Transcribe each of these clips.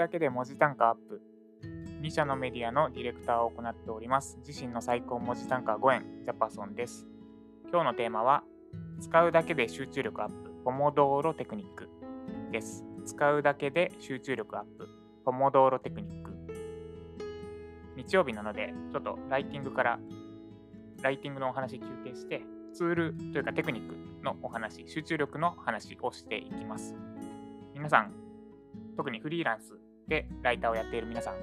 だけで文字単価アップ。2社のメディアのディレクターを行っております。自身の最高文字単価5円、ジャパソンです。今日のテーマは、使うだけで集中力アップ、ポモドーロテクニックです。使うだけで集中力アップ、ポモドーロテクニック。日曜日なので、ちょっとライティングから、ライティングのお話休憩して、ツールというかテクニックのお話、集中力の話をしていきます。皆さん、特にフリーランスでライターをやっている皆さん、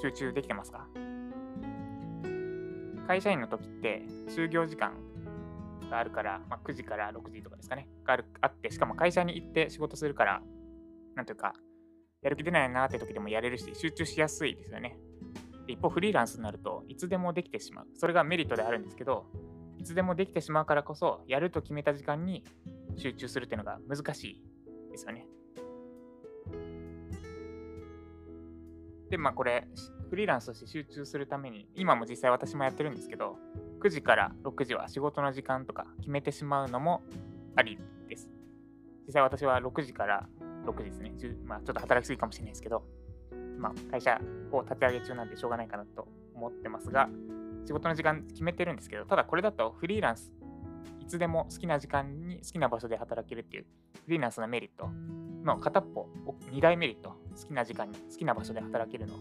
集中できてますか？会社員の時って就業時間があるから、まあ、9時から6時とかですかね、があるあって、しかも会社に行って仕事するから、なんというか、やる気出ないなって時でもやれるし、集中しやすいですよね。一方、フリーランスになるといつでもできてしまう。それがメリットであるんですけど、いつでもできてしまうからこそ、やると決めた時間に集中するっていうのが難しいですよね。で、まあこれ、フリーランスとして集中するために、今も実際私もやってるんですけど、9時から6時は仕事の時間とか決めてしまうのもありです。実際私は6時から6時ですね。まあちょっと働きすぎかもしれないですけど、まあ会社を立て上げ中なんでしょうがないかなと思ってますが、仕事の時間決めてるんですけど、ただこれだとフリーランス、いつでも好きな時間に好きな場所で働けるっていうフリーランスのメリットの片っぽ、2大メリット、好きな時間に、好きな場所で働けるの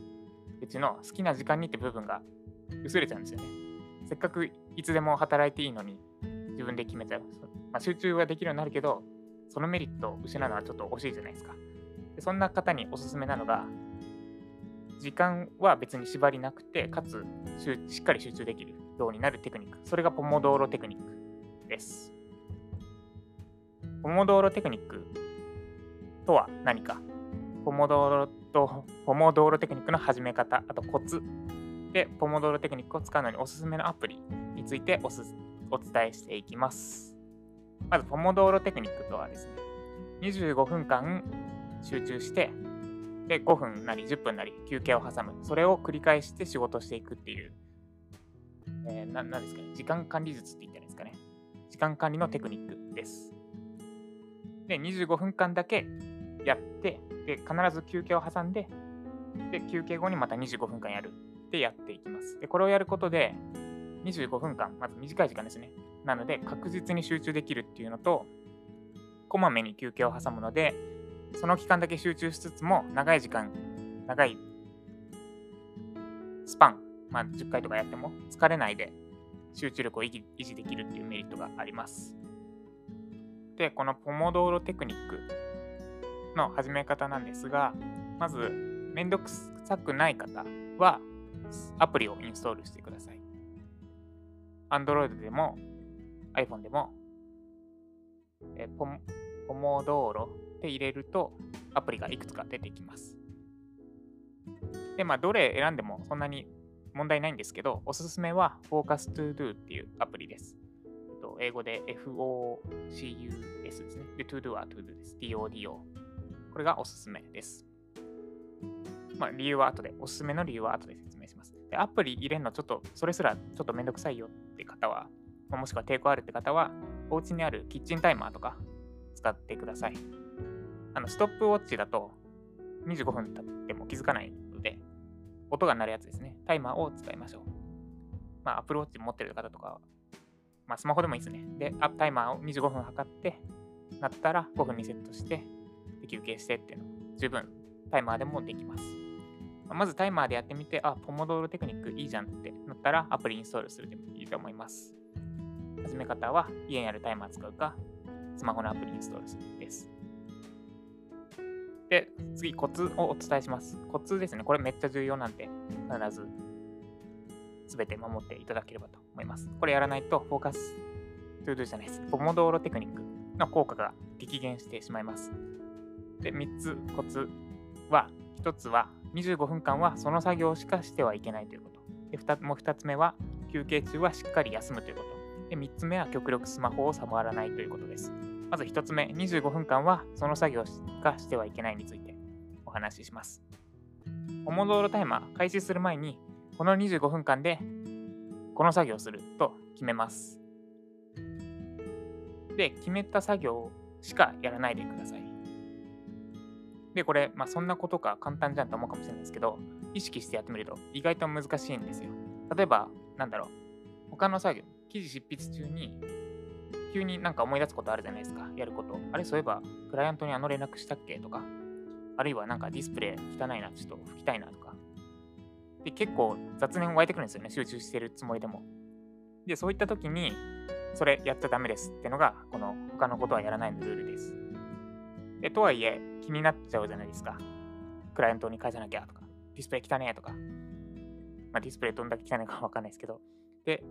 うちの好きな時間にって部分が薄れちゃうんですよね。せっかくいつでも働いていいのに自分で決めちゃう。まあ、集中はできるようになるけど、そのメリットを失うのはちょっと惜しいじゃないですか。でそんな方におすすめなのが、時間は別に縛りなくて、かつしっかり集中できるようになるテクニック。それがポモドーロテクニックです。ポモドーロテクニックとは何かポモドーロとポモドーロテクニックの始め方、あとコツでポモドーロテクニックを使うのにおすすめのアプリについておすお伝えしていきます。まず、ポモドーロテクニックとはですね、25分間集中して、で、5分なり10分なり休憩を挟む。それを繰り返して仕事していくっていう、えー、ななんですかね、時間管理術って言ったらいいですかね。時間管理のテクニックです。で、25分間だけやって、で、必ず休憩を挟んで、で、休憩後にまた25分間やるってやっていきます。で、これをやることで、25分間、まず短い時間ですね。なので、確実に集中できるっていうのと、こまめに休憩を挟むので、その期間だけ集中しつつも、長い時間、長いスパン、まあ、10回とかやっても疲れないで集中力を維持できるっていうメリットがあります。で、このポモドーロテクニックの始め方なんですが、まず、めんどくさくない方は、アプリをインストールしてください。Android でも iPhone でも、えポポモドーロって入れるとアプリがいくつか出てきます。で、まあ、どれ選んでもそんなに問題ないんですけど、おすすめは Focus to Do っていうアプリです。英語で FOCUS ですね。で、To Do は To Do です。TODO。これがおすすめです。まあ、理由は後で、おすすめの理由は後で説明します。で、アプリ入れるのちょっと、それすらちょっとめんどくさいよって方は、もしくは抵抗あるって方は、お家にあるキッチンタイマーとか使ってください。あの、ストップウォッチだと25分経っても気づかないので、音が鳴るやつですね。タイマーを使いましょう。まあ、Apple Watch 持ってる方とかは、まあ、スマホでもいいですね。で、アップタイマーを25分測って、なったら5分にセットして、休憩してっていうの十分タイマーでもできます。まずタイマーでやってみて、あ、ポモドーロテクニックいいじゃんってなったらアプリインストールするでもいいと思います。始め方は家にあるタイマー使うか、スマホのアプリインストールするです。で、次、コツをお伝えします。コツですね。これめっちゃ重要なんで、必ず全て守っていただければと思います。これやらないと、 Focus To-Do じゃないです。ポモドーロテクニックの効果が激減してしまいます。で、3つコツは、1つは25分間はその作業しかしてはいけないということ。で2もう2つ目は休憩中はしっかり休むということ。で3つ目は極力スマホを触らないということです。まず1つ目、25分間はその作業しかしてはいけないについてお話しします。ポモドーロタイマー開始する前に、この25分間でこの作業をすると決めます。で、決めた作業しかやらないでください。で、これ、まあ、そんなことか簡単じゃんと思うかもしれないですけど、意識してやってみると意外と難しいんですよ。例えば、なんだろう、他の作業、記事執筆中に、急になんか思い出すことあるじゃないですか、やること。あれ、そういえば、クライアントにあの連絡したっけ？とか、あるいはなんかディスプレイ汚いな、ちょっと拭きたいなとか。で、結構雑念湧いてくるんですよね、集中してるつもりでも。で、そういった時に、それやっちゃダメですってのが、この他のことはやらないのルールです。で、とはいえ、気になっちゃうじゃないですか。クライアントに返さなきゃとか、ディスプレイ汚ねえとか。まあ、ディスプレイどんだけ汚いかわかんないですけど。で、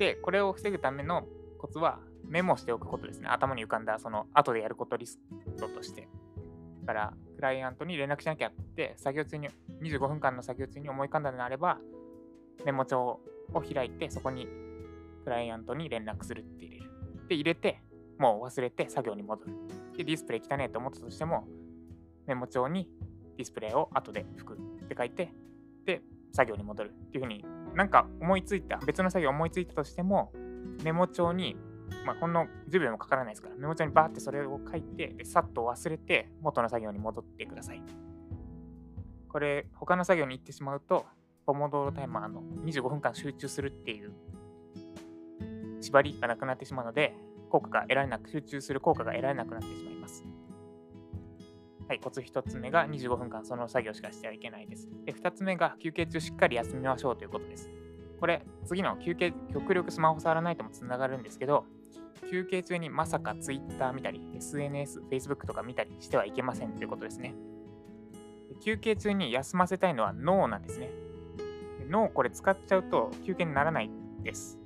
で、これを防ぐためのコツは、メモしておくことですね。頭に浮かんだ、その、後でやることリストとして。だから、クライアントに連絡しなきゃって、作業中に、25分間の作業中に思い浮かんだのであれば、メモ帳を開いて、そこにクライアントに連絡するって入れる。で、入れて、もう忘れて作業に戻る。で、ディスプレイ汚ねえと思ったとしても、メモ帳にディスプレイを後で拭くって書いて、で、作業に戻るっていうふうに、なんか思いついた、別の作業思いついたとしても、メモ帳に、まあ、ほんの10秒もかからないですから、メモ帳にバーってそれを書いて、でさっと忘れて、元の作業に戻ってください。これ、他の作業に行ってしまうと、ポモドーロタイマーの25分間集中するっていう縛りがなくなってしまうので、効果が得られなく、集中する効果が得られなくなってしまいます。はい、コツ1つ目が25分間その作業しかしてはいけないです。で、2つ目が休憩中しっかり休みましょうということです。これ、次の休憩、極力スマホ触らないともつながるんですけど、休憩中にまさか Twitter 見たり、SNS、Facebook とか見たりしてはいけませんということですね。休憩中に休ませたいのは脳なんですね。脳これ使っちゃうと休憩にならないです。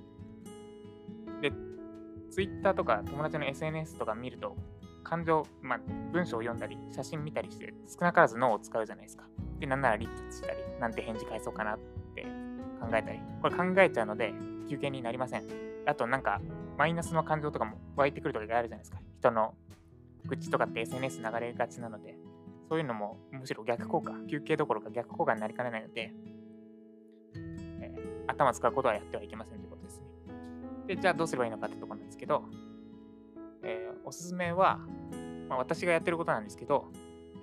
で、Twitter とか友達の SNS とか見ると、感情、まあ、文章を読んだり、写真見たりして、少なからず脳を使うじゃないですか。で、なんならリップしたり、なんて返事返そうかなって考えたり、これ考えちゃうので、休憩になりません。あと、なんか、マイナスの感情とかも湧いてくる時があるじゃないですか。人の愚痴とかって SNS 流れがちなので、そういうのもむしろ逆効果、休憩どころか逆効果になりかねないので、えー、頭使うことはやってはいけませんで。じゃあどうすればいいのかってとこなんですけど、えー、おすすめは、まあ、私がやってることなんですけど、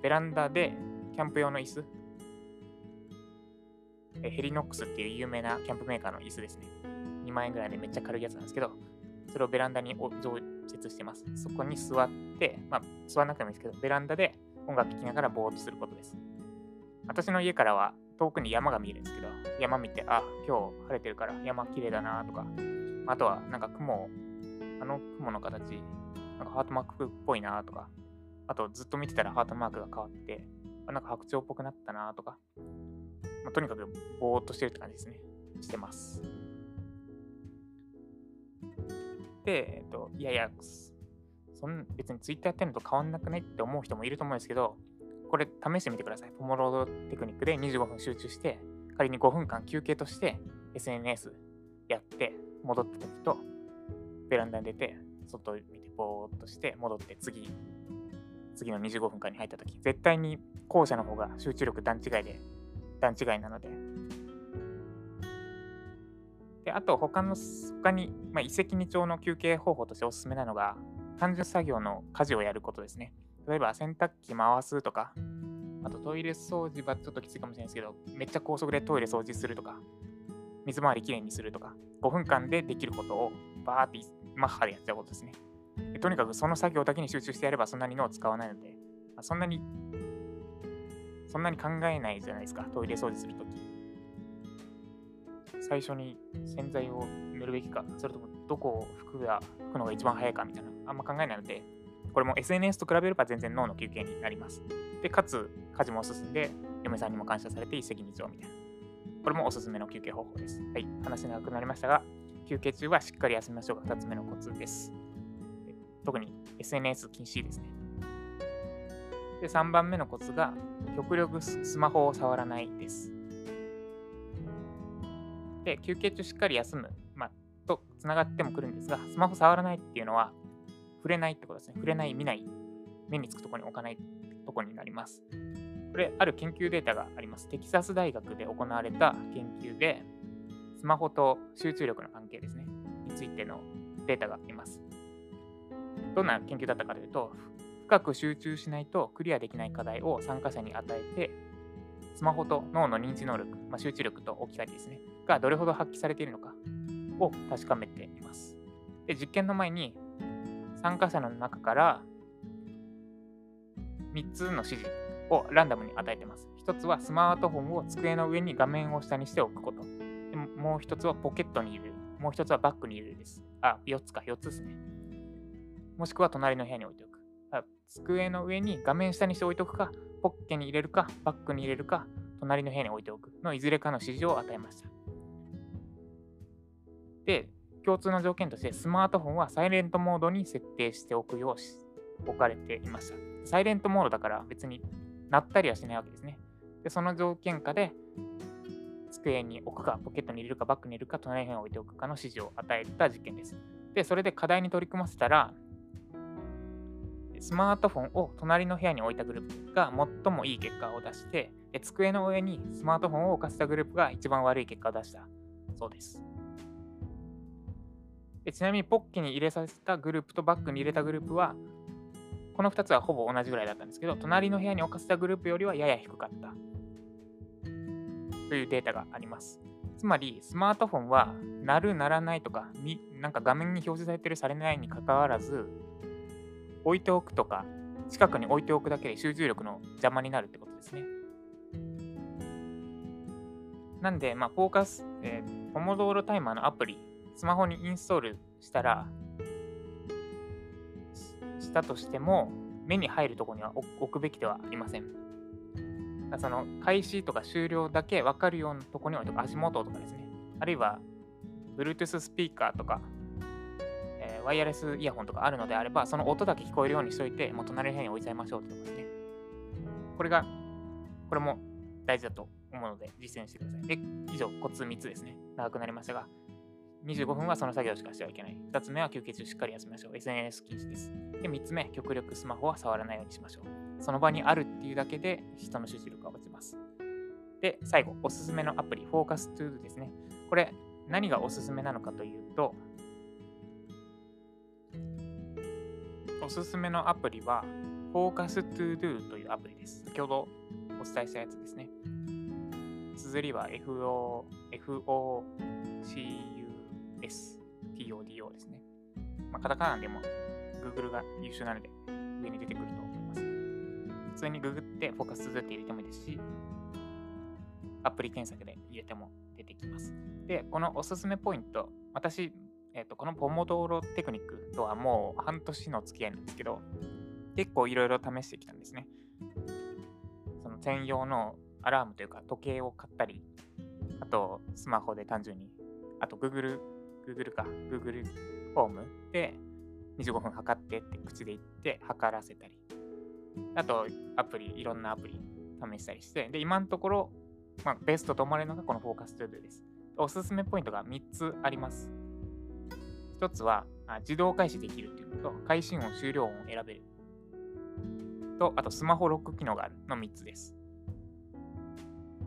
ベランダでキャンプ用の椅子、えヘリノックスっていう有名なキャンプメーカーの椅子ですね。2万円ぐらいでめっちゃ軽いやつなんですけど、それをベランダに常設してます。そこに座って、まあ、座らなくてもいいですけど、ベランダで音楽聴きながらぼーっとすることです。私の家からは遠くに山が見えるんですけど、山見て、あ、今日晴れてるから山綺麗だなとか、あとはなんか雲、あの雲の形、なんかハートマークっぽいなとか、あとずっと見てたらハートマークが変わって、あなんか白鳥っぽくなったなとか、まあ、とにかくぼーっとしてるって感じですね。してます。で、えっと、いやいや、そん別にツイッターやってるのと変わんなくないって思う人もいると思うんですけど、これ試してみてください。ポモロードテクニックで25分集中して、仮に5分間休憩として SNS やって戻った時と、ベランダに出て、外見てぼーっとして戻って次、次の25分間に入った時、絶対に後者の方が集中力段違いで、段違いなので。で、あと他の、他に、まあ、一石二鳥の休憩方法としておすすめなのが、単純作業の家事をやることですね。例えば洗濯機回すとか、あとトイレ掃除はちょっときついかもしれないですけど、めっちゃ高速でトイレ掃除するとか、水回りきれいにするとか、5分間でできることをバーってマッハでやっちゃうことですね。とにかくその作業だけに集中してやればそんなに脳を使わないので、そんなに、そんなに考えないじゃないですか、トイレ掃除するとき。最初に洗剤を塗るべきか、それともどこを拭くが拭くのが一番早いかみたいな、あんま考えないので、これも SNS と比べれば全然脳の休憩になります。で、かつ、家事も進んで、嫁さんにも感謝されて一石二鳥みたいな。これもおすすめの休憩方法です。はい、話長くなりましたが、休憩中はしっかり休みましょうが2つ目のコツです。特に SNS 禁止ですね。で、3番目のコツが、極力スマホを触らないです。で、休憩中しっかり休む、まあ、とつながってもくるんですが、スマホ触らないっていうのは、触れないってことですね。触れない、見ない、目につくところに置かないところになります。これ、ある研究データがあります。テキサス大学で行われた研究で、スマホと集中力の関係ですね、についてのデータがあります。どんな研究だったかというと、深く集中しないとクリアできない課題を参加者に与えて、スマホと脳の認知能力、まあ、集中力と置き換えですね、がどれほど発揮されているのかを確かめています。で、実験の前に参加者の中から3つの指示をランダムに与えてます。1つはスマートフォンを机の上に画面を下にしておくこと。もう1つはポケットに入れる。もう1つはバッグに入れるです。あ、4つか、4つですね。もしくは隣の部屋に置いておく。机の上に画面下にして置いておくか、ポッケに入れるか、バッグに入れるか、隣の部屋に置いておくのいずれかの指示を与えました。で、共通の条件としてスマートフォンはサイレントモードに設定しておくよう置かれていました。サイレントモードだから別に鳴ったりはしないわけですね。で、その条件下で机に置くか、ポケットに入れるか、バッグに入れるか、隣の部屋に置いておくかの指示を与えた実験です。で、それで課題に取り組ませたら、スマートフォンを隣の部屋に置いたグループが最もいい結果を出して、机の上にスマートフォンを置かせたグループが一番悪い結果を出したそうです。でちなみにポッケに入れさせたグループとバッグに入れたグループは、この2つはほぼ同じぐらいだったんですけど、隣の部屋に置かせたグループよりはやや低かったというデータがあります。つまり、スマートフォンは鳴る、鳴らないとか、なんか画面に表示されてる、されないにかかわらず、置いておくとか、近くに置いておくだけで集中力の邪魔になるってことですね。なんで、まあ、フォーカス、えー、ポモドーロタイマーのアプリ、スマホにインストールしたら、したとしても、目に入るとこには置くべきではありません。その開始とか終了だけ分かるようなところに置いとく、足元とかですね。あるいは、Bluetooth スピーカーとか、えワイヤレスイヤホンとかあるのであれば、その音だけ聞こえるようにしといて、もう隣の部屋に置いちゃいましょうってとこですね。これが、これも大事だと思うので、実践してください。で、以上、コツ3つですね。長くなりましたが、25分はその作業しかしてはいけない。2つ目は休憩中しっかり休みましょう。SNS 禁止です。で、3つ目、極力スマホは触らないようにしましょう。その場にあるっていうだけで人の集中力が落ちます。で、最後、おすすめのアプリ、Focus to Do ですね。これ、何がおすすめなのかというと、おすすめのアプリは Focus to Do というアプリです。先ほどお伝えしたやつですね。綴りは FOCU FO FOCUS TODO ですね。まあ、カタカナでも Google が優秀なので上に出てくると思います。普通にググって Focus to Do って入れてもいいですし、アプリ検索で入れても出てきます。で、このおすすめポイント、私、えっ、ー、と、このポモドーロテクニックとはもう半年の付き合いなんですけど、結構いろいろ試してきたんですね。その専用のアラームというか時計を買ったり、あとスマホで単純に、あと Google、Google か、Google ホームで25分測ってって口で言って測らせたり、あとアプリ、いろんなアプリ試したりして、で、今のところ、まあ、ベストと思われるのがこのフォーカストゥードです。おすすめポイントが3つあります。1つは自動開始できるっていうのと、開始音、終了音を選べる。と、あとスマホロック機能があるの3つです。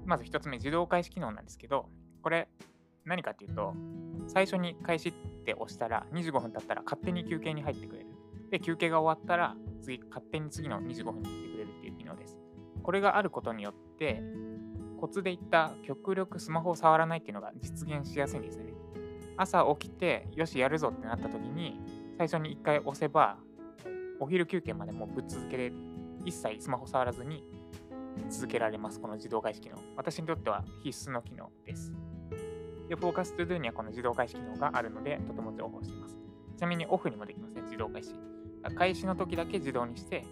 まず1つ目、自動開始機能なんですけど、これ何かっていうと、最初に開始って押したら25分経ったら勝手に休憩に入ってくれる。で、休憩が終わったら次、勝手に次の25分に行ってくれるっていう機能です。これがあることによって、コツでいった極力スマホを触らないっていうのが実現しやすいんですね。朝起きて、よし、やるぞってなった時に、最初に1回押せば、お昼休憩までもうぶっ続けで、一切スマホ触らずに続けられます。この自動開始機能。私にとっては必須の機能です。で、Focus to Do にはこの自動開始機能があるので、とても重宝しています。ちなみにオフにもできますね、自動開始。開始の時だけ自動にして、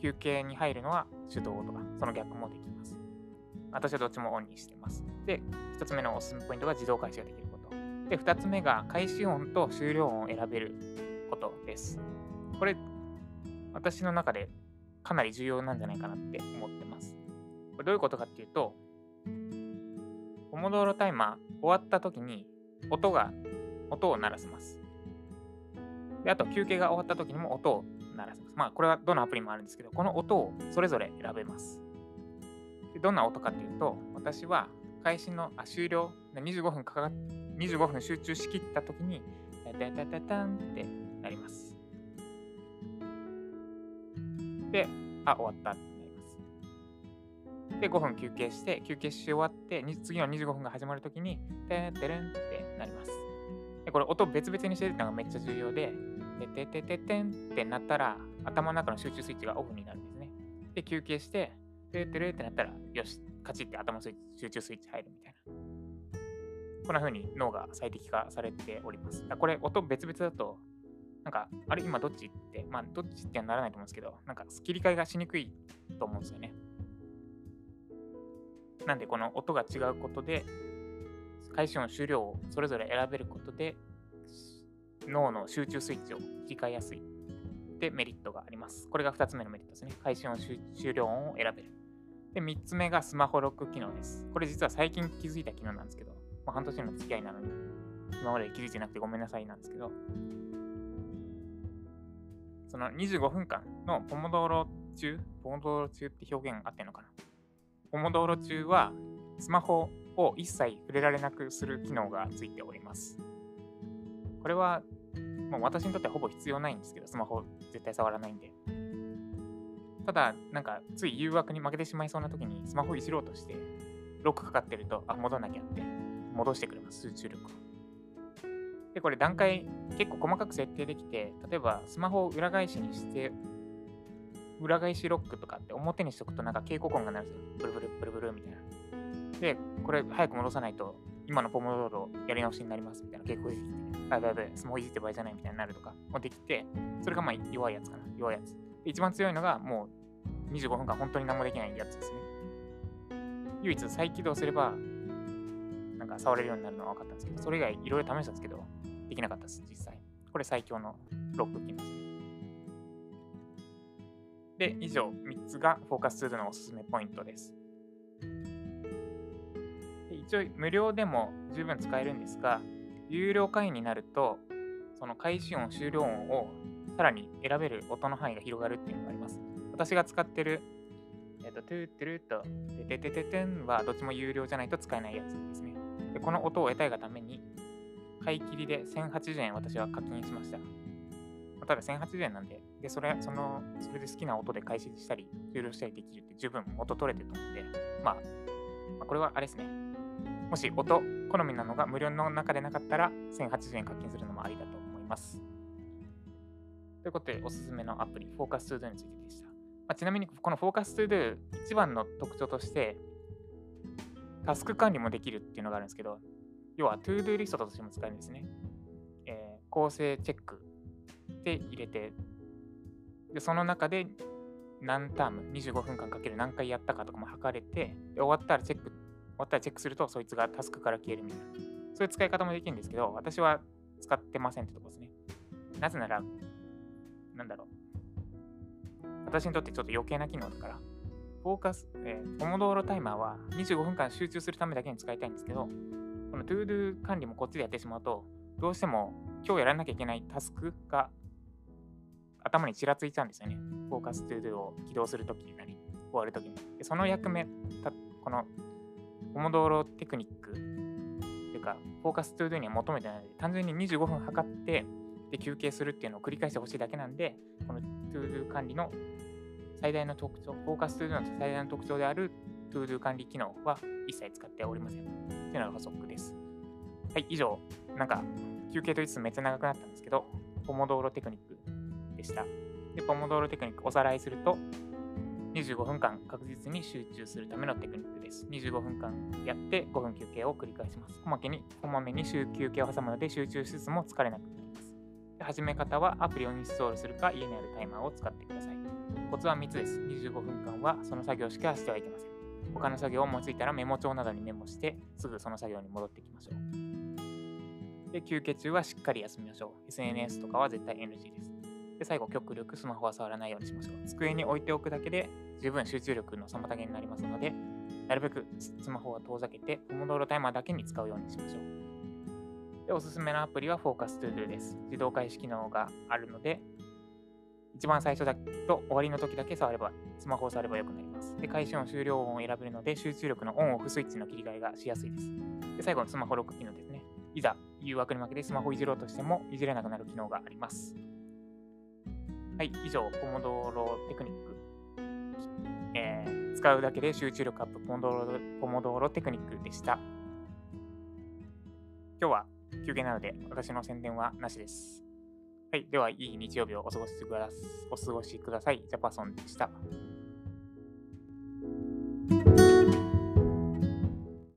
休憩に入るのは手動とか、その逆もできます。私はどっちもオンにしてます。で、1つ目のおすすめポイントが自動開始ができること。で、2つ目が開始音と終了音を選べることです。これ、私の中でかなり重要なんじゃないかなって思ってます。これどういうことかっていうと、ポモドーロタイマー終わった時に音が、音を鳴らせます。で、あと休憩が終わった時にも音を鳴らせます。まあ、これはどのアプリもあるんですけど、この音をそれぞれ選べます。でどんな音かっていうと、私は開始の、あ、終了、25分かかっ25分集中しきった時に、タタタタタンってなります。で、あ、終わった。で、5分休憩して、休憩し終わって、次の25分が始まるときに、てんてれんってなります。で、これ音別々にしてるのがめっちゃ重要で、てててててんってなったら、頭の中の集中スイッチがオフになるんですね。で、休憩して、ててれってなったら、よし、カチって頭の集中スイッチ入るみたいな。こんな風に脳が最適化されております。これ、音別々だと、なんか、あれ、今どっちって、まあ、どっちってはならないと思うんですけど、なんか、切り替えがしにくいと思うんですよね。なんで、この音が違うことで、開始音終了をそれぞれ選べることで、脳の集中スイッチを切り替えやすい。で、メリットがあります。これが2つ目のメリットですね。開始音、終了音を選べる。で、3つ目がスマホロック機能です。これ実は最近気づいた機能なんですけど、まあ、半年の付き合いなのに、今まで気づいてなくてごめんなさいなんですけど、その25分間のポモドーロ中、ポモドーロ中って表現あってんのかな？ポモドーロ中はスマホを一切触れられなくする機能がついております。これはもう私にとってはほぼ必要ないんですけど、スマホ絶対触らないんで。ただ、なんかつい誘惑に負けてしまいそうな時にスマホいじろうとして、ロックかかってると、あ、戻んなきゃって戻してくれます、集中力を。で、これ段階結構細かく設定できて、例えばスマホを裏返しにして、裏返しロックとかって表にしとくとなんか警告音が鳴るんですよ。ブルブルブルブルみたいな。で、これ早く戻さないと今のポモドーロやり直しになりますみたいな警告できて、あ、やばいやばい、スマホいじって場合じゃないみたいになるとかもできて、それがまあ弱いやつかな。弱いやつ。一番強いのがもう25分間本当に何もできないやつですね。唯一再起動すれば、なんか触れるようになるのは分かったんですけど、それ以外いろいろ試したんですけど、できなかったです、実際。これ最強のロック機能ですね。で、以上3つがフォーカスツールのおすすめポイントです。一応無料でも十分使えるんですが、有料会員になると、その開始音、終了音をさらに選べる音の範囲が広がるっていうのがあります。私が使ってる、えっ、と、トゥートゥルーと、テテテテテンはどっちも有料じゃないと使えないやつですね。でこの音を得たいがために、買い切りで1080円私は課金しました。まあただ1080円なんで、で、それ、その、それで好きな音で開始したり、終了したりできるって十分音取れてると思うんで、まあ、まあ、これはあれですね。もし音、好みなのが無料の中でなかったら、1080円課金するのもありだと思います。ということで、おすすめのアプリ、フォーカス To Do についてでした。まあ、ちなみに、このフォーカス To Do、一番の特徴として、タスク管理もできるっていうのがあるんですけど、要は To Do リストとしても使えるんですね。えー構成チェックで入れて、でその中で何ターム、25分間かける何回やったかとかも測れて、で終わったらチェック、終わったらチェックすると、そいつがタスクから消えるみたいな。そういう使い方もできるんですけど、私は使ってませんってとこですね。なぜなら、なんだろう。私にとってちょっと余計な機能だから、フォーカス、えー、ポモドーロタイマーは25分間集中するためだけに使いたいんですけど、この ToDo 管理もこっちでやってしまうと、どうしても今日やらなきゃいけないタスクが頭にちらついちゃうんですよね。フォーカス ToDo を起動するときなり、終わるときに。でその役目、たこのポモドーロテクニックっていうか、フォーカス ToDo には求めてないので、単純に25分測って、で休憩するっていうのを繰り返してほしいだけなんで、この ToDo 管理の最大の特徴、フォーカス ToDo の最大の特徴である ToDo 管理機能は一切使っておりません。っていうのが補足です。はい、以上、なんか休憩と言いつつめっちゃ長くなったんですけど、ポモドーロテクニックでした。で、ポモドーロテクニックおさらいすると、25分間確実に集中するためのテクニックです。25分間やって5分休憩を繰り返します。こまけに、こまめに休憩を挟むので集中しつつも疲れなくなります。で始め方はアプリをインストールするか家にあるタイマーを使ってください。コツは3つです。25分間はその作業しかしてはいけません。他の作業を思いついたらメモ帳などにメモして、すぐその作業に戻っていきましょう。で、休憩中はしっかり休みましょう。SNS とかは絶対 NG です。で、最後、極力スマホは触らないようにしましょう。机に置いておくだけで十分集中力の妨げになりますので、なるべくスマホは遠ざけて、ポモドーロタイマーだけに使うようにしましょう。で、おすすめのアプリは Focus To Do です。自動開始機能があるので、一番最初だと終わりの時だけ触れば、スマホを触ればよくなります。で、開始音、終了音を選べるので、集中力のオンオフスイッチの切り替えがしやすいです。で、最後のスマホロック機能ですね。いざ誘惑に負けてスマホをいじろうとしてもいじれなくなる機能があります。はい、以上、ポモドーロテクニックえ使うだけで集中力アップポモドーロポモドーロテクニックでした。今日は休憩なので私の宣伝はなしです。はい。では、いい日曜日をお過ごしくだお過ごしください。ジャパソンでした。